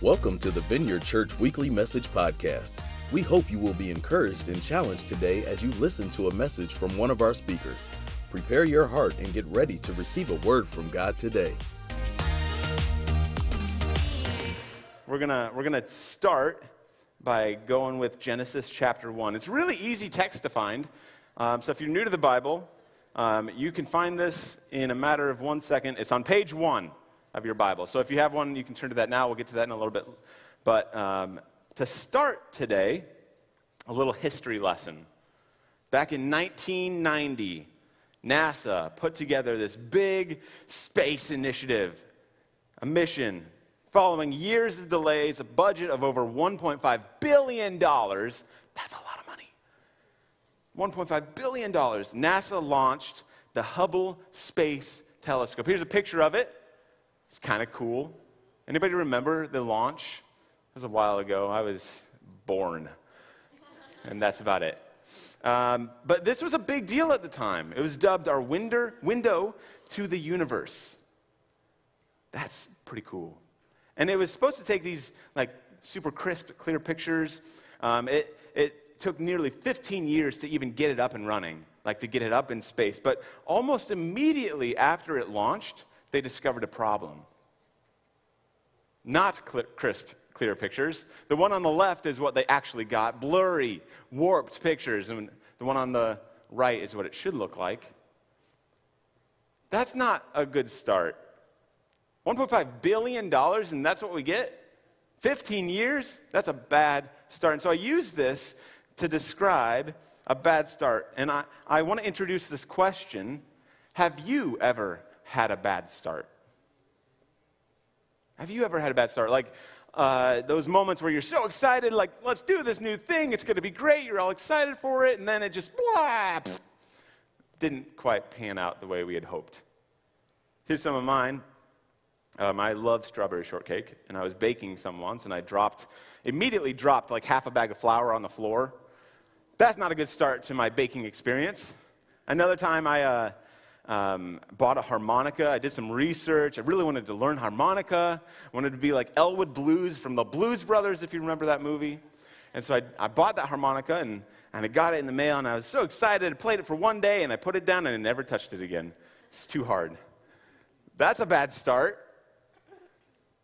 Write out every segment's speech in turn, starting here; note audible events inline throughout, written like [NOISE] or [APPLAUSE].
Welcome to the Vineyard Church Weekly Message Podcast. We hope you will be encouraged and challenged today as you listen to a message from one of our speakers. Prepare your heart and get ready to receive a word from God today. We're gonna we're gonna start by going with Genesis chapter one. It's really easy text to find. Um, so if you're new to the Bible, um, you can find this in a matter of one second. It's on page one of your Bible. So if you have one, you can turn to that now. We'll get to that in a little bit. But um, to start today, a little history lesson. Back in 1990, NASA put together this big space initiative, a mission following years of delays, a budget of over $1.5 billion. That's a lot of money. $1.5 billion. NASA launched the Hubble Space Telescope. Here's a picture of it. It's kind of cool. Anybody remember the launch? It was a while ago. I was born. And that's about it. Um, but this was a big deal at the time. It was dubbed our window, window to the universe. That's pretty cool. And it was supposed to take these like super crisp, clear pictures. Um, it, it took nearly 15 years to even get it up and running, like to get it up in space. But almost immediately after it launched, they discovered a problem. Not crisp, clear pictures. The one on the left is what they actually got blurry, warped pictures. And the one on the right is what it should look like. That's not a good start. $1.5 billion, and that's what we get? 15 years? That's a bad start. And so I use this to describe a bad start. And I, I want to introduce this question Have you ever had a bad start? Have you ever had a bad start? Like uh, those moments where you're so excited, like, let's do this new thing, it's going to be great, you're all excited for it, and then it just blah, pff, didn't quite pan out the way we had hoped. Here's some of mine. Um, I love strawberry shortcake, and I was baking some once, and I dropped, immediately dropped like half a bag of flour on the floor. That's not a good start to my baking experience. Another time, I uh, um, bought a harmonica. I did some research. I really wanted to learn harmonica. I wanted to be like Elwood Blues from the Blues Brothers, if you remember that movie. And so I, I bought that harmonica and, and I got it in the mail, and I was so excited. I played it for one day, and I put it down, and I never touched it again. It's too hard. That's a bad start.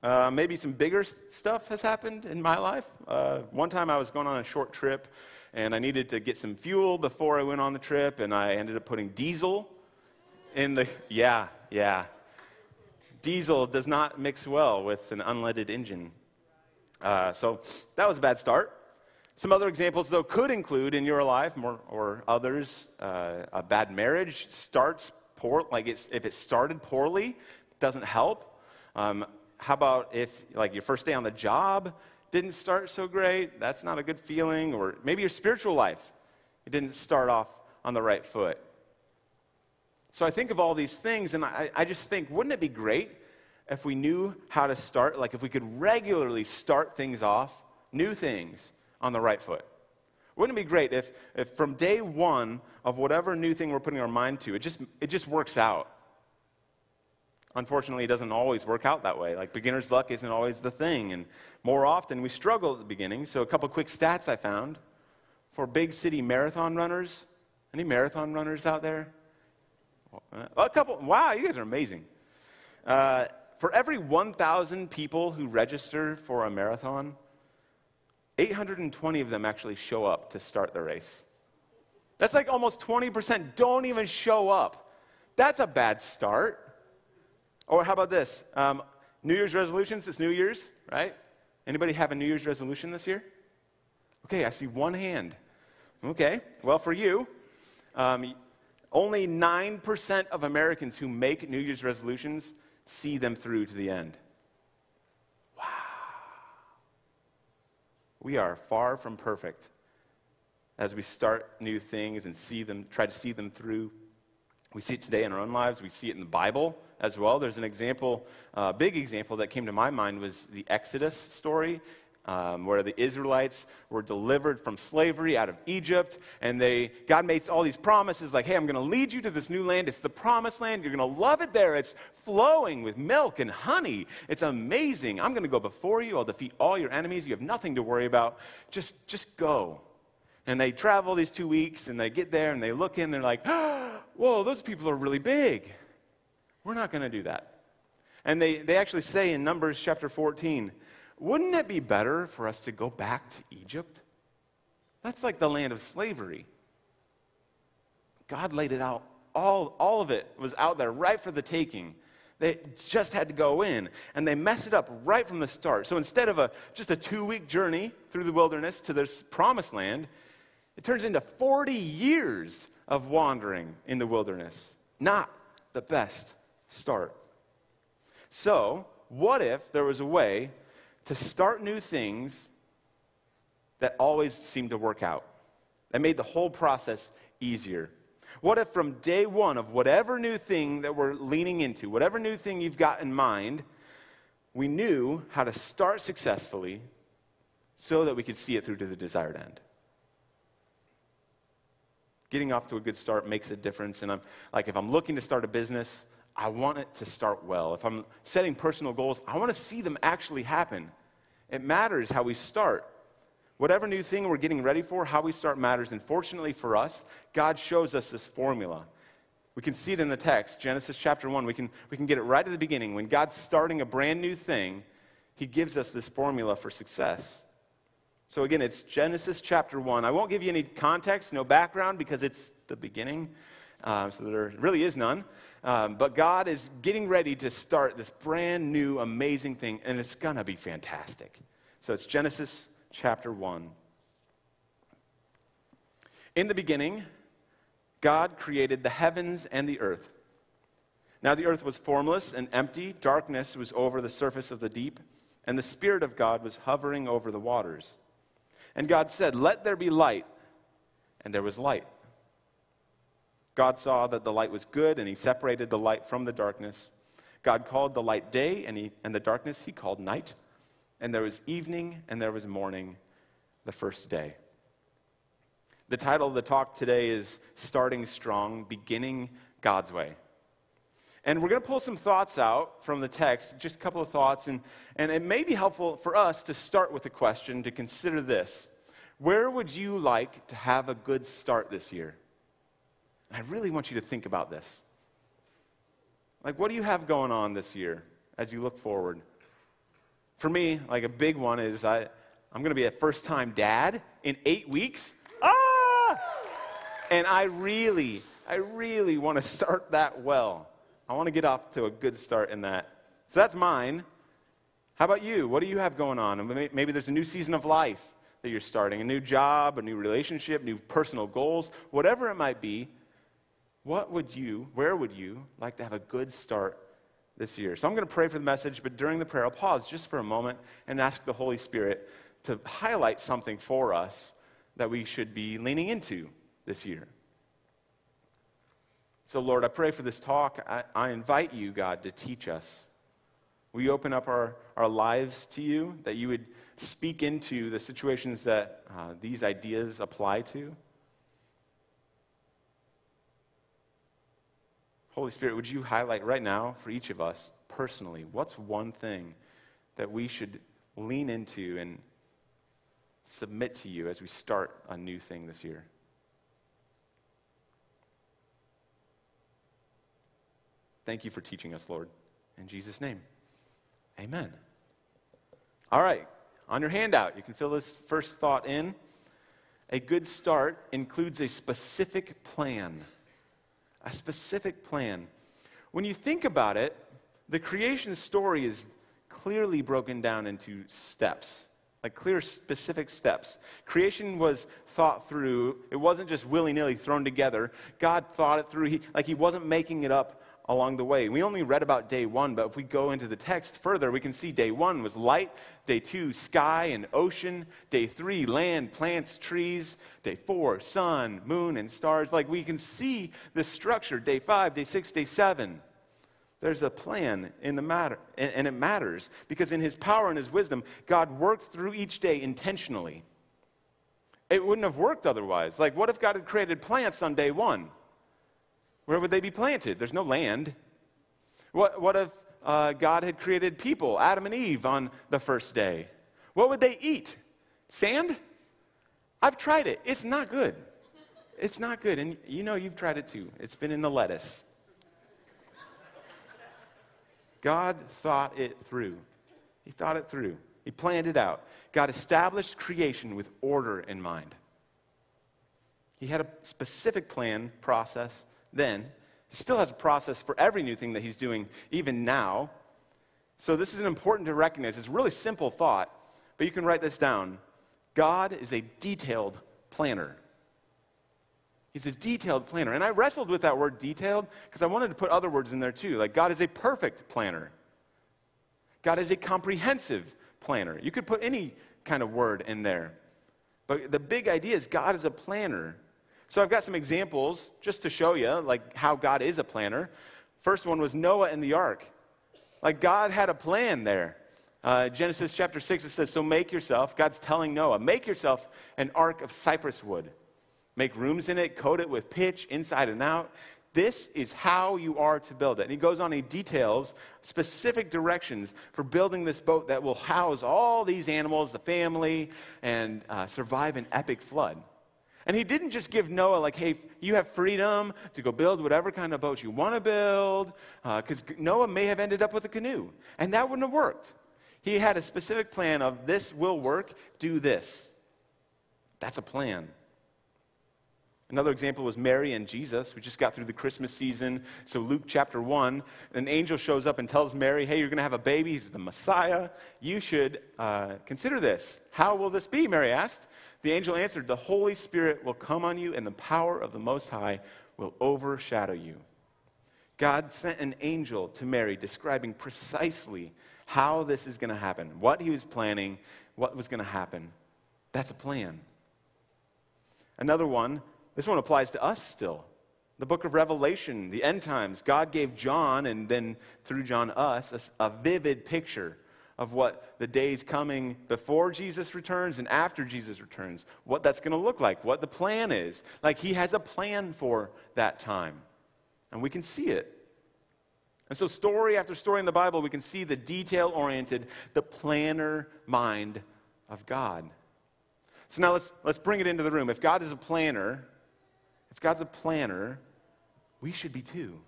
Uh, maybe some bigger stuff has happened in my life. Uh, one time I was going on a short trip, and I needed to get some fuel before I went on the trip, and I ended up putting diesel in the, yeah, yeah. Diesel does not mix well with an unleaded engine. Uh, so that was a bad start. Some other examples, though, could include in your life or, or others uh, a bad marriage starts poor, like if it started poorly, doesn't help. Um, how about if, like, your first day on the job didn't start so great? That's not a good feeling. Or maybe your spiritual life, it didn't start off on the right foot. So I think of all these things, and I, I, just think, wouldn't it be great if we knew how to start? Like, if we could regularly start things off, new things, on the right foot? Wouldn't it be great if, if from day one of whatever new thing we're putting our mind to, it just, it just works out? Unfortunately, it doesn't always work out that way. Like, beginner's luck isn't always the thing, and more often we struggle at the beginning. So, a couple quick stats I found for big city marathon runners. Any marathon runners out there? A couple, wow, you guys are amazing. Uh, for every 1,000 people who register for a marathon, 820 of them actually show up to start the race. That's like almost 20% don't even show up. That's a bad start. Or how about this? Um, New Year's resolutions, it's New Year's, right? Anybody have a New Year's resolution this year? Okay, I see one hand. Okay, well, for you, um, only 9% of Americans who make New Year's resolutions see them through to the end. Wow. We are far from perfect as we start new things and see them, try to see them through. We see it today in our own lives. We see it in the Bible as well. There's an example, a uh, big example that came to my mind was the Exodus story. Um, where the Israelites were delivered from slavery out of Egypt, and they God made all these promises like, "Hey, I'm going to lead you to this new land. It's the promised land. You're going to love it there. It's flowing with milk and honey. It's amazing. I'm going to go before you. I'll defeat all your enemies. You have nothing to worry about. Just, just go." And they travel these two weeks, and they get there, and they look in. They're like, [GASPS] "Whoa, those people are really big. We're not going to do that." And they, they actually say in Numbers chapter 14 wouldn't it be better for us to go back to Egypt? That's like the land of slavery. God laid it out. All, all of it was out there right for the taking. They just had to go in, and they messed it up right from the start. So instead of a, just a two week journey through the wilderness to this promised land, it turns into 40 years of wandering in the wilderness. Not the best start. So, what if there was a way to start new things that always seemed to work out. That made the whole process easier. What if from day one of whatever new thing that we're leaning into, whatever new thing you've got in mind, we knew how to start successfully so that we could see it through to the desired end? Getting off to a good start makes a difference. And I'm like, if I'm looking to start a business, I want it to start well. If I'm setting personal goals, I want to see them actually happen. It matters how we start. Whatever new thing we're getting ready for, how we start matters. And fortunately for us, God shows us this formula. We can see it in the text, Genesis chapter 1. We can, we can get it right at the beginning. When God's starting a brand new thing, He gives us this formula for success. So again, it's Genesis chapter 1. I won't give you any context, no background, because it's the beginning. Uh, so there really is none. Um, but God is getting ready to start this brand new, amazing thing, and it's going to be fantastic. So it's Genesis chapter 1. In the beginning, God created the heavens and the earth. Now the earth was formless and empty, darkness was over the surface of the deep, and the Spirit of God was hovering over the waters. And God said, Let there be light, and there was light. God saw that the light was good, and he separated the light from the darkness. God called the light day, and, he, and the darkness he called night. And there was evening, and there was morning, the first day. The title of the talk today is Starting Strong, Beginning God's Way. And we're going to pull some thoughts out from the text, just a couple of thoughts. And, and it may be helpful for us to start with a question to consider this Where would you like to have a good start this year? I really want you to think about this. Like, what do you have going on this year as you look forward? For me, like a big one is I, I'm going to be a first time dad in eight weeks. Ah! And I really, I really want to start that well. I want to get off to a good start in that. So that's mine. How about you? What do you have going on? Maybe there's a new season of life that you're starting, a new job, a new relationship, new personal goals, whatever it might be. What would you, where would you like to have a good start this year? So I'm going to pray for the message, but during the prayer, I'll pause just for a moment and ask the Holy Spirit to highlight something for us that we should be leaning into this year. So, Lord, I pray for this talk. I, I invite you, God, to teach us. We open up our, our lives to you, that you would speak into the situations that uh, these ideas apply to? Holy Spirit, would you highlight right now for each of us personally what's one thing that we should lean into and submit to you as we start a new thing this year? Thank you for teaching us, Lord. In Jesus' name, amen. All right, on your handout, you can fill this first thought in. A good start includes a specific plan a specific plan. When you think about it, the creation story is clearly broken down into steps, like clear, specific steps. Creation was thought through, it wasn't just willy nilly thrown together. God thought it through, he, like He wasn't making it up along the way. We only read about day one, but if we go into the text further, we can see day one was light, day two, sky and ocean, day three, land, plants, trees, day four, sun, moon, and stars. Like we can see the structure, day five, day six, day seven. There's a plan in the matter, and, it matters because in his power and his wisdom, God worked through each day intentionally. It wouldn't have worked otherwise. Like, what if God had created plants on day one? Where would they be planted? There's no land. What, what if uh, God had created people, Adam and Eve, on the first day? What would they eat? Sand? I've tried it. It's not good. It's not good. And you know you've tried it too. It's been in the lettuce. God thought it through. He thought it through. He planned it out. God established creation with order in mind. He had a specific plan, process then. He still has a process for every new thing that he's doing, even now. So, this is important to recognize. It's a really simple thought, but you can write this down. God is a detailed planner. He's a detailed planner. And I wrestled with that word detailed because I wanted to put other words in there too. Like, God is a perfect planner, God is a comprehensive planner. You could put any kind of word in there. But the big idea is God is a planner. So I've got some examples just to show you like how God is a planner. First one was Noah and the ark. Like God had a plan there. Uh, Genesis chapter 6, it says, So make yourself, God's telling Noah, make yourself an ark of cypress wood. Make rooms in it, coat it with pitch inside and out. This is how you are to build it. And he goes on, he details specific directions for building this boat that will house all these animals, the family, and uh, survive an epic flood. And he didn't just give Noah, like, hey, you have freedom to go build whatever kind of boat you want to build, because uh, Noah may have ended up with a canoe, and that wouldn't have worked. He had a specific plan of this will work, do this. That's a plan. Another example was Mary and Jesus. We just got through the Christmas season. So, Luke chapter 1, an angel shows up and tells Mary, Hey, you're going to have a baby. He's the Messiah. You should uh, consider this. How will this be? Mary asked. The angel answered, The Holy Spirit will come on you, and the power of the Most High will overshadow you. God sent an angel to Mary describing precisely how this is going to happen, what he was planning, what was going to happen. That's a plan. Another one, this one applies to us still. The book of Revelation, the end times, God gave John, and then through John, us, a, a vivid picture of what the days coming before Jesus returns and after Jesus returns, what that's going to look like, what the plan is. Like, He has a plan for that time, and we can see it. And so, story after story in the Bible, we can see the detail oriented, the planner mind of God. So, now let's, let's bring it into the room. If God is a planner, if God's a planner, we should be too.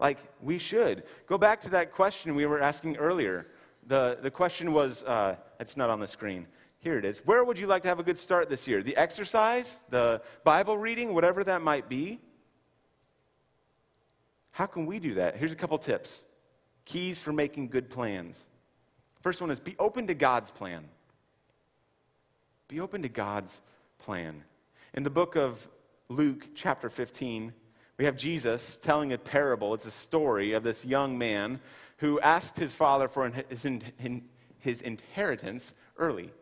Like, we should. Go back to that question we were asking earlier. The, the question was uh, it's not on the screen. Here it is. Where would you like to have a good start this year? The exercise, the Bible reading, whatever that might be? How can we do that? Here's a couple tips keys for making good plans. First one is be open to God's plan. Be open to God's plan. In the book of Luke, chapter 15, we have Jesus telling a parable. It's a story of this young man who asked his father for his, his inheritance early.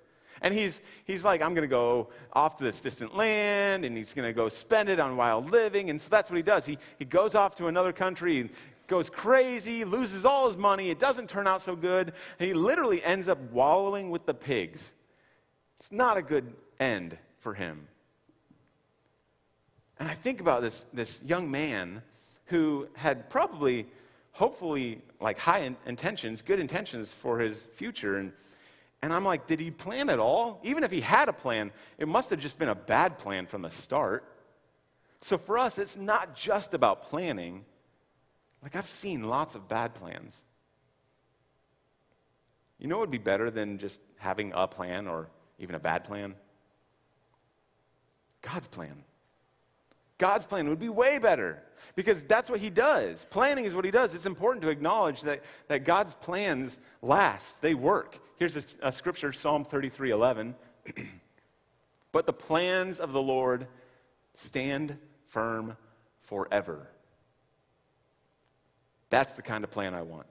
And he's, he's like, I'm going to go off to this distant land, and he's going to go spend it on wild living. And so that's what he does. He, he goes off to another country, goes crazy, loses all his money. It doesn't turn out so good. And he literally ends up wallowing with the pigs. It's not a good end for him. And I think about this, this young man who had probably, hopefully, like high intentions, good intentions for his future. And and I'm like, did he plan at all? Even if he had a plan, it must have just been a bad plan from the start. So for us, it's not just about planning. Like, I've seen lots of bad plans. You know what would be better than just having a plan or even a bad plan? God's plan. God's plan would be way better because that's what he does. Planning is what he does. It's important to acknowledge that, that God's plans last, they work. Here's a, a scripture, Psalm 33 11. [CLEARS THROAT] but the plans of the Lord stand firm forever. That's the kind of plan I want.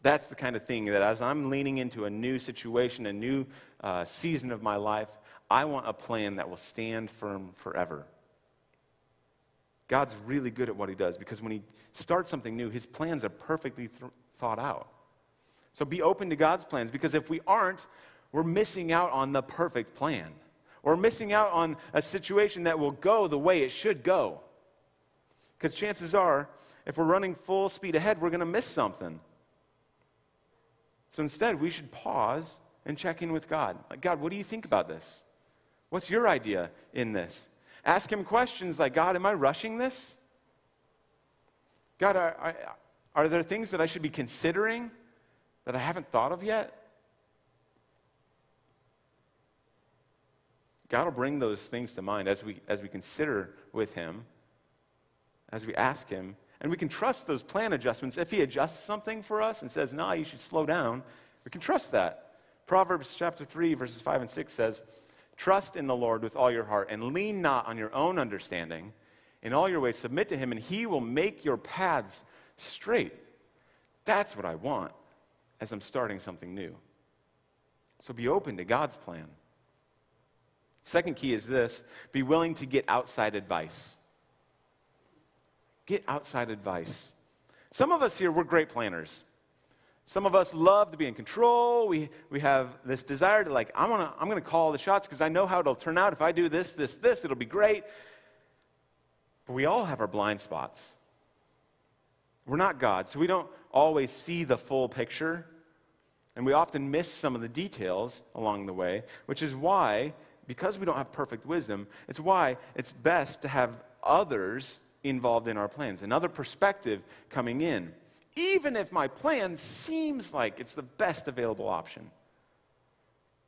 That's the kind of thing that as I'm leaning into a new situation, a new uh, season of my life, I want a plan that will stand firm forever. God's really good at what he does because when he starts something new, his plans are perfectly th- thought out. So be open to God's plans because if we aren't, we're missing out on the perfect plan. We're missing out on a situation that will go the way it should go. Because chances are, if we're running full speed ahead, we're going to miss something. So instead, we should pause and check in with God. Like, God, what do you think about this? What's your idea in this? Ask Him questions like, God, am I rushing this? God, are, are, are there things that I should be considering that I haven't thought of yet? God will bring those things to mind as we, as we consider with Him, as we ask Him, and we can trust those plan adjustments. If He adjusts something for us and says, nah, you should slow down, we can trust that. Proverbs chapter 3, verses 5 and 6 says, Trust in the Lord with all your heart and lean not on your own understanding. In all your ways, submit to Him, and He will make your paths straight. That's what I want as I'm starting something new. So be open to God's plan. Second key is this be willing to get outside advice. Get outside advice. Some of us here, we're great planners. Some of us love to be in control. We, we have this desire to, like, I'm gonna, I'm gonna call the shots because I know how it'll turn out. If I do this, this, this, it'll be great. But we all have our blind spots. We're not God, so we don't always see the full picture. And we often miss some of the details along the way, which is why, because we don't have perfect wisdom, it's why it's best to have others involved in our plans, another perspective coming in even if my plan seems like it's the best available option.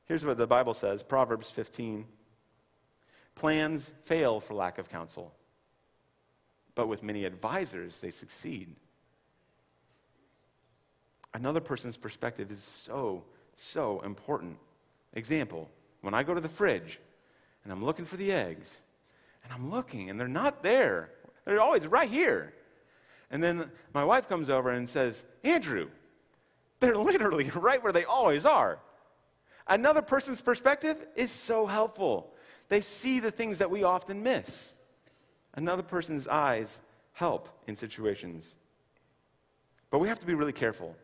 Here's what the Bible says Proverbs 15 Plans fail for lack of counsel, but with many advisors, they succeed. Another person's perspective is so, so important. Example when I go to the fridge and I'm looking for the eggs, and I'm looking and they're not there, they're always right here. And then my wife comes over and says, Andrew, they're literally [LAUGHS] right where they always are. Another person's perspective is so helpful. They see the things that we often miss. Another person's eyes help in situations. But we have to be really careful.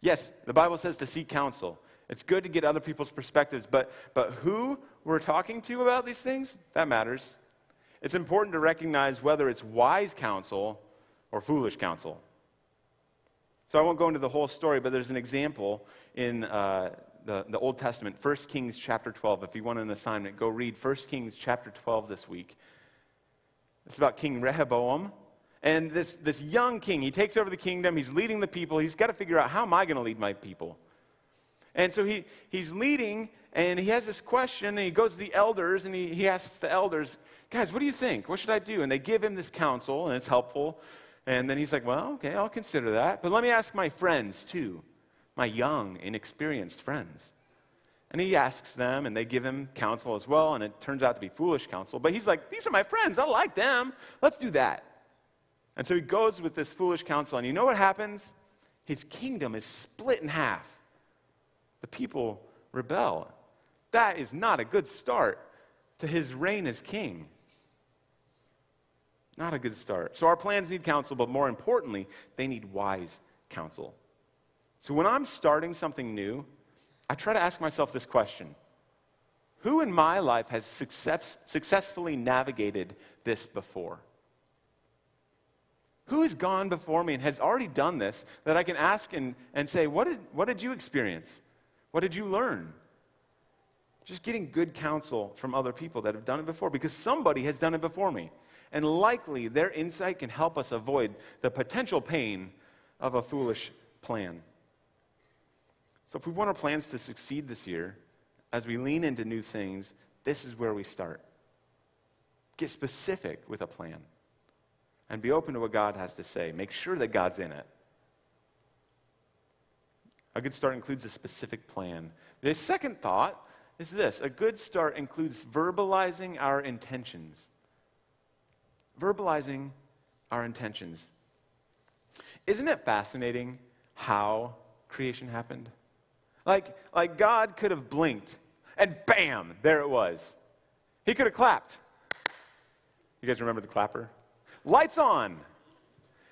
Yes, the Bible says to seek counsel. It's good to get other people's perspectives, but, but who we're talking to about these things, that matters. It's important to recognize whether it's wise counsel or foolish counsel. So I won't go into the whole story, but there's an example in uh, the, the Old Testament, 1 Kings chapter 12. If you want an assignment, go read 1 Kings chapter 12 this week. It's about King Rehoboam. And this, this young king, he takes over the kingdom, he's leading the people, he's got to figure out how am I going to lead my people? And so he, he's leading, and he has this question, and he goes to the elders, and he, he asks the elders, guys, what do you think? What should I do? And they give him this counsel, and it's helpful. And then he's like, well, okay, I'll consider that. But let me ask my friends too, my young, inexperienced friends. And he asks them, and they give him counsel as well, and it turns out to be foolish counsel. But he's like, these are my friends. I like them. Let's do that. And so he goes with this foolish counsel, and you know what happens? His kingdom is split in half. The people rebel. That is not a good start to his reign as king. Not a good start. So our plans need counsel, but more importantly, they need wise counsel. So when I'm starting something new, I try to ask myself this question Who in my life has success, successfully navigated this before? Who has gone before me and has already done this that I can ask and, and say, what did, what did you experience? What did you learn? Just getting good counsel from other people that have done it before because somebody has done it before me and likely their insight can help us avoid the potential pain of a foolish plan. So, if we want our plans to succeed this year, as we lean into new things, this is where we start. Get specific with a plan and be open to what God has to say. Make sure that God's in it. A good start includes a specific plan. The second thought is this a good start includes verbalizing our intentions verbalizing our intentions. Isn't it fascinating how creation happened? Like, like God could have blinked and bam, there it was. He could have clapped. You guys remember the clapper? lights on.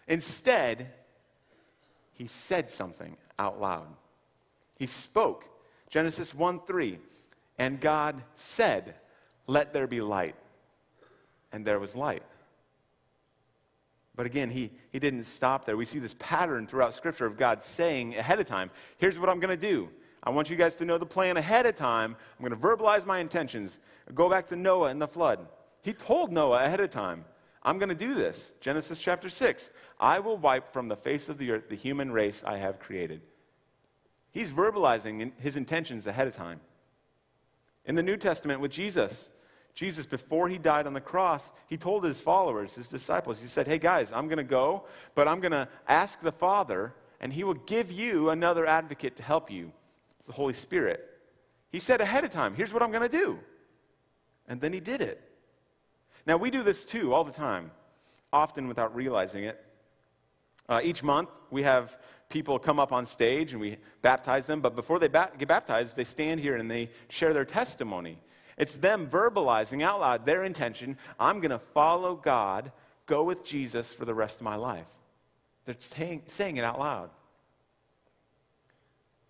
Instead, he said something out loud. He spoke. Genesis 1 3. And God said, Let there be light. And there was light. But again, he, he didn't stop there. We see this pattern throughout Scripture of God saying ahead of time, Here's what I'm going to do. I want you guys to know the plan ahead of time. I'm going to verbalize my intentions. Go back to Noah and the flood. He told Noah ahead of time, I'm going to do this. Genesis chapter 6. I will wipe from the face of the earth the human race I have created. He's verbalizing his intentions ahead of time. In the New Testament with Jesus, Jesus, before he died on the cross, he told his followers, his disciples, he said, Hey guys, I'm going to go, but I'm going to ask the Father, and he will give you another advocate to help you. It's the Holy Spirit. He said ahead of time, Here's what I'm going to do. And then he did it. Now, we do this too all the time, often without realizing it. Uh, each month, we have people come up on stage and we baptize them, but before they ba- get baptized, they stand here and they share their testimony. It's them verbalizing out loud their intention I'm going to follow God, go with Jesus for the rest of my life. They're saying, saying it out loud.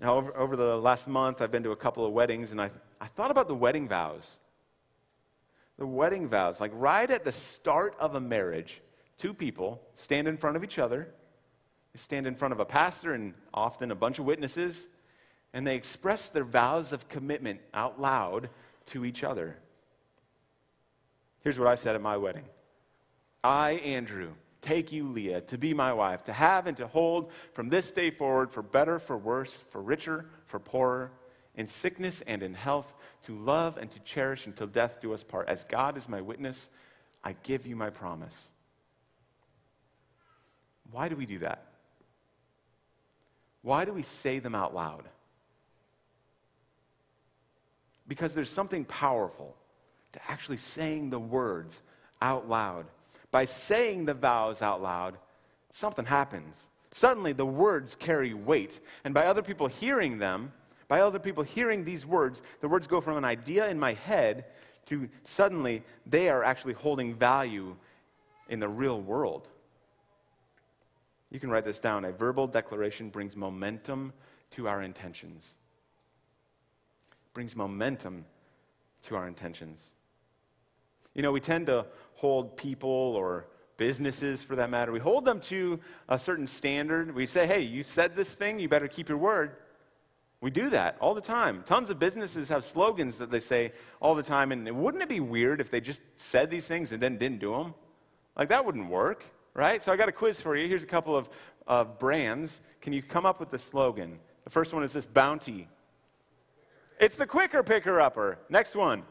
Now, over, over the last month, I've been to a couple of weddings and I, I thought about the wedding vows the wedding vows. Like right at the start of a marriage, two people stand in front of each other, they stand in front of a pastor and often a bunch of witnesses, and they express their vows of commitment out loud to each other. Here's what I said at my wedding I, Andrew, take you, Leah, to be my wife, to have and to hold from this day forward, for better, for worse, for richer, for poorer in sickness and in health, to love and to cherish until death do us part. As God is my witness, I give you my promise. Why do we do that? Why do we say them out loud? Because there's something powerful to actually saying the words out loud. By saying the vows out loud, something happens. Suddenly, the words carry weight. And by other people hearing them, by other people hearing these words, the words go from an idea in my head to suddenly they are actually holding value in the real world. You can write this down. A verbal declaration brings momentum to our intentions. Brings momentum to our intentions. You know, we tend to hold people or businesses for that matter, we hold them to a certain standard. We say, hey, you said this thing, you better keep your word. We do that all the time. Tons of businesses have slogans that they say all the time. And wouldn't it be weird if they just said these things and then didn't do them? Like, that wouldn't work, right? So I got a quiz for you. Here's a couple of, of brands. Can you come up with the slogan? The first one is this Bounty. It's the quicker picker upper. Next one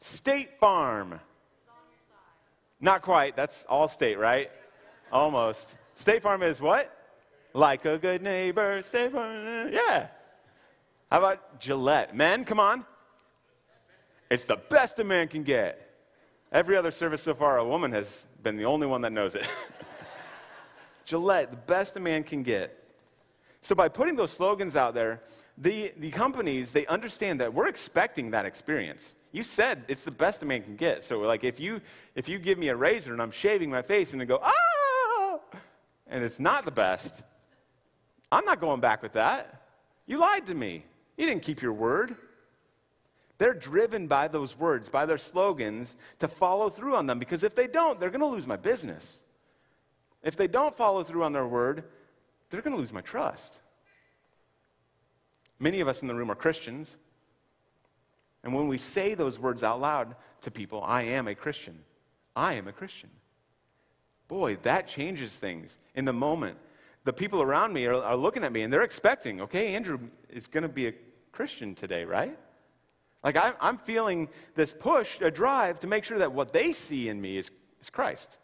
State Farm. Not quite. That's Allstate, right? Almost. State Farm is what? Like a good neighbor. State Farm. Yeah. How about Gillette? Men, come on. It's the best a man can get. Every other service so far, a woman has been the only one that knows it. [LAUGHS] Gillette, the best a man can get. So by putting those slogans out there, the, the companies, they understand that we're expecting that experience. You said it's the best a man can get. So like if you if you give me a razor and I'm shaving my face and they go, ah, and it's not the best, I'm not going back with that. You lied to me. You didn't keep your word. They're driven by those words, by their slogans, to follow through on them because if they don't, they're going to lose my business. If they don't follow through on their word, they're going to lose my trust. Many of us in the room are Christians. And when we say those words out loud to people, I am a Christian, I am a Christian. Boy, that changes things in the moment. The people around me are, are looking at me and they're expecting, okay, Andrew is going to be a Christian today, right? Like, I'm, I'm feeling this push, a drive to make sure that what they see in me is, is Christ.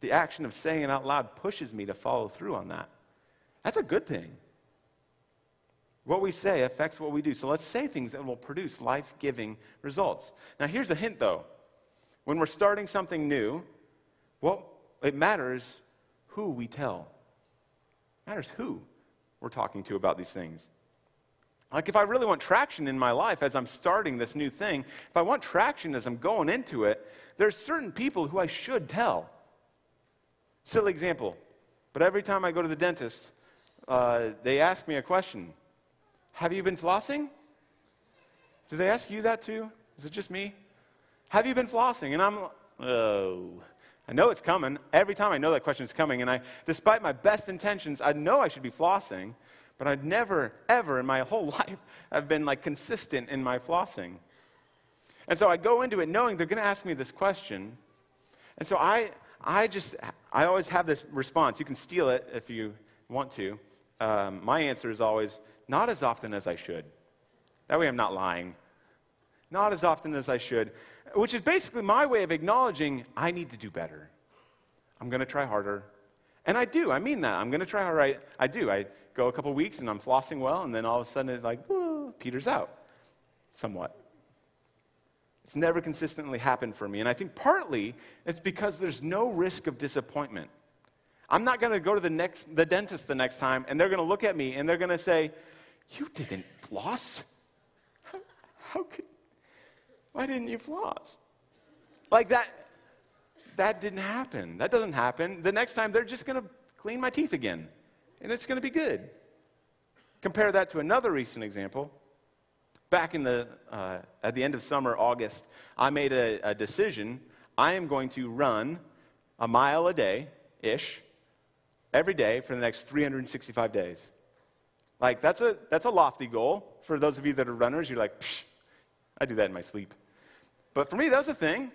The action of saying it out loud pushes me to follow through on that. That's a good thing. What we say affects what we do. So let's say things that will produce life giving results. Now, here's a hint though. When we're starting something new, well, it matters who we tell. It matters who we're talking to about these things. Like, if I really want traction in my life as I'm starting this new thing, if I want traction as I'm going into it, there's certain people who I should tell. Silly example, but every time I go to the dentist, uh, they ask me a question Have you been flossing? Do they ask you that too? Is it just me? Have you been flossing? And I'm, oh, I know it's coming. Every time I know that question is coming, and I, despite my best intentions, I know I should be flossing, but I've never, ever in my whole [LAUGHS] life have been like consistent in my flossing. And so I go into it knowing they're going to ask me this question. And so I, I just, I always have this response. You can steal it if you want to. Um, my answer is always, not as often as I should. That way I'm not lying. Not as often as I should, which is basically my way of acknowledging I need to do better. I'm going to try harder. And I do. I mean that. I'm going to try harder. I, I do. I go a couple weeks and I'm flossing well, and then all of a sudden it's like, peters out somewhat. It's never consistently happened for me. And I think partly it's because there's no risk of disappointment. I'm not going to go to the, next, the dentist the next time and they're going to look at me and they're going to say, You didn't floss? How, how could, why didn't you floss? Like that, that didn't happen. That doesn't happen. The next time they're just going to clean my teeth again and it's going to be good. Compare that to another recent example. Back in the, uh, at the end of summer, August, I made a, a decision. I am going to run a mile a day ish every day for the next 365 days. Like, that's a, that's a lofty goal. For those of you that are runners, you're like, I do that in my sleep. But for me, that was a thing.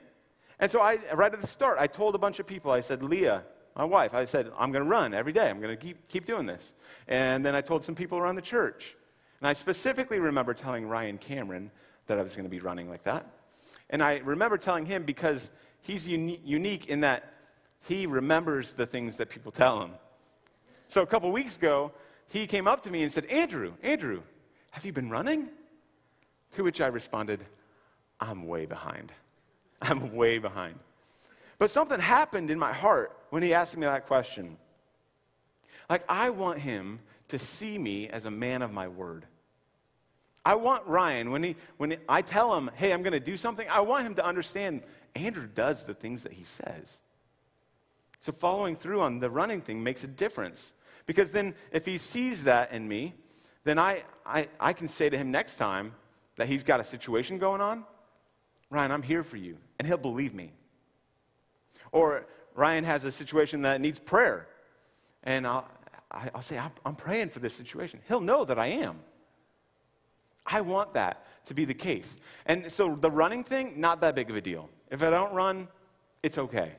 And so I, right at the start, I told a bunch of people, I said, Leah, my wife, I said, I'm going to run every day. I'm going to keep, keep doing this. And then I told some people around the church. And I specifically remember telling Ryan Cameron that I was going to be running like that. And I remember telling him because he's uni- unique in that he remembers the things that people tell him. So a couple weeks ago, he came up to me and said, Andrew, Andrew, have you been running? To which I responded, I'm way behind. I'm way behind. But something happened in my heart when he asked me that question. Like, I want him to see me as a man of my word. I want Ryan, when, he, when I tell him, hey, I'm going to do something, I want him to understand Andrew does the things that he says. So following through on the running thing makes a difference. Because then if he sees that in me, then I, I, I can say to him next time that he's got a situation going on, Ryan, I'm here for you. And he'll believe me. Or Ryan has a situation that needs prayer. And I'll, I'll say, I'm praying for this situation. He'll know that I am. I want that to be the case. And so the running thing, not that big of a deal. If I don't run, it's okay.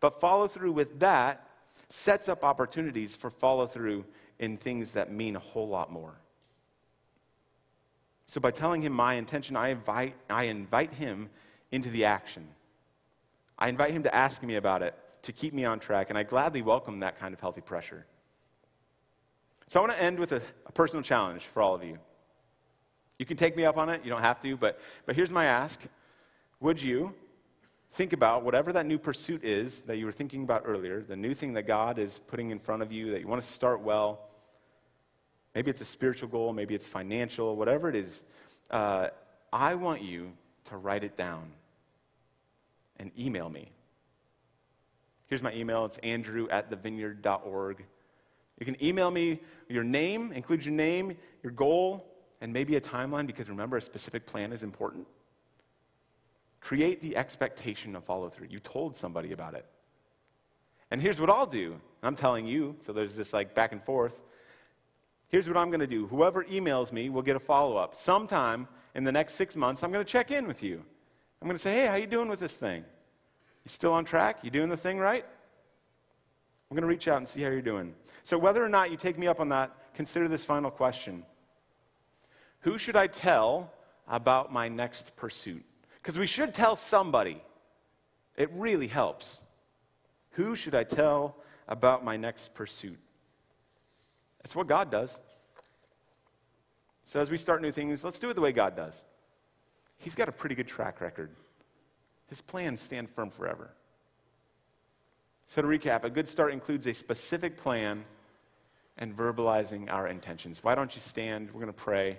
But follow through with that sets up opportunities for follow through in things that mean a whole lot more. So by telling him my intention, I invite, I invite him into the action. I invite him to ask me about it, to keep me on track, and I gladly welcome that kind of healthy pressure. So I want to end with a, a personal challenge for all of you. You can take me up on it, you don't have to, but, but here's my ask. Would you think about whatever that new pursuit is that you were thinking about earlier, the new thing that God is putting in front of you that you want to start well? Maybe it's a spiritual goal, maybe it's financial, whatever it is. Uh, I want you to write it down and email me. Here's my email it's andrew at thevineyard.org. You can email me your name, include your name, your goal, and maybe a timeline because remember, a specific plan is important. Create the expectation of follow through. You told somebody about it. And here's what I'll do. I'm telling you, so there's this like back and forth. Here's what I'm going to do. Whoever emails me will get a follow up. Sometime in the next six months, I'm going to check in with you. I'm going to say, hey, how you doing with this thing? You still on track? You doing the thing right? I'm going to reach out and see how you're doing. So, whether or not you take me up on that, consider this final question who should I tell about my next pursuit? Because we should tell somebody. It really helps. Who should I tell about my next pursuit? That's what God does. So as we start new things, let's do it the way God does. He's got a pretty good track record. His plans stand firm forever. So to recap, a good start includes a specific plan and verbalizing our intentions. Why don't you stand? We're going to pray.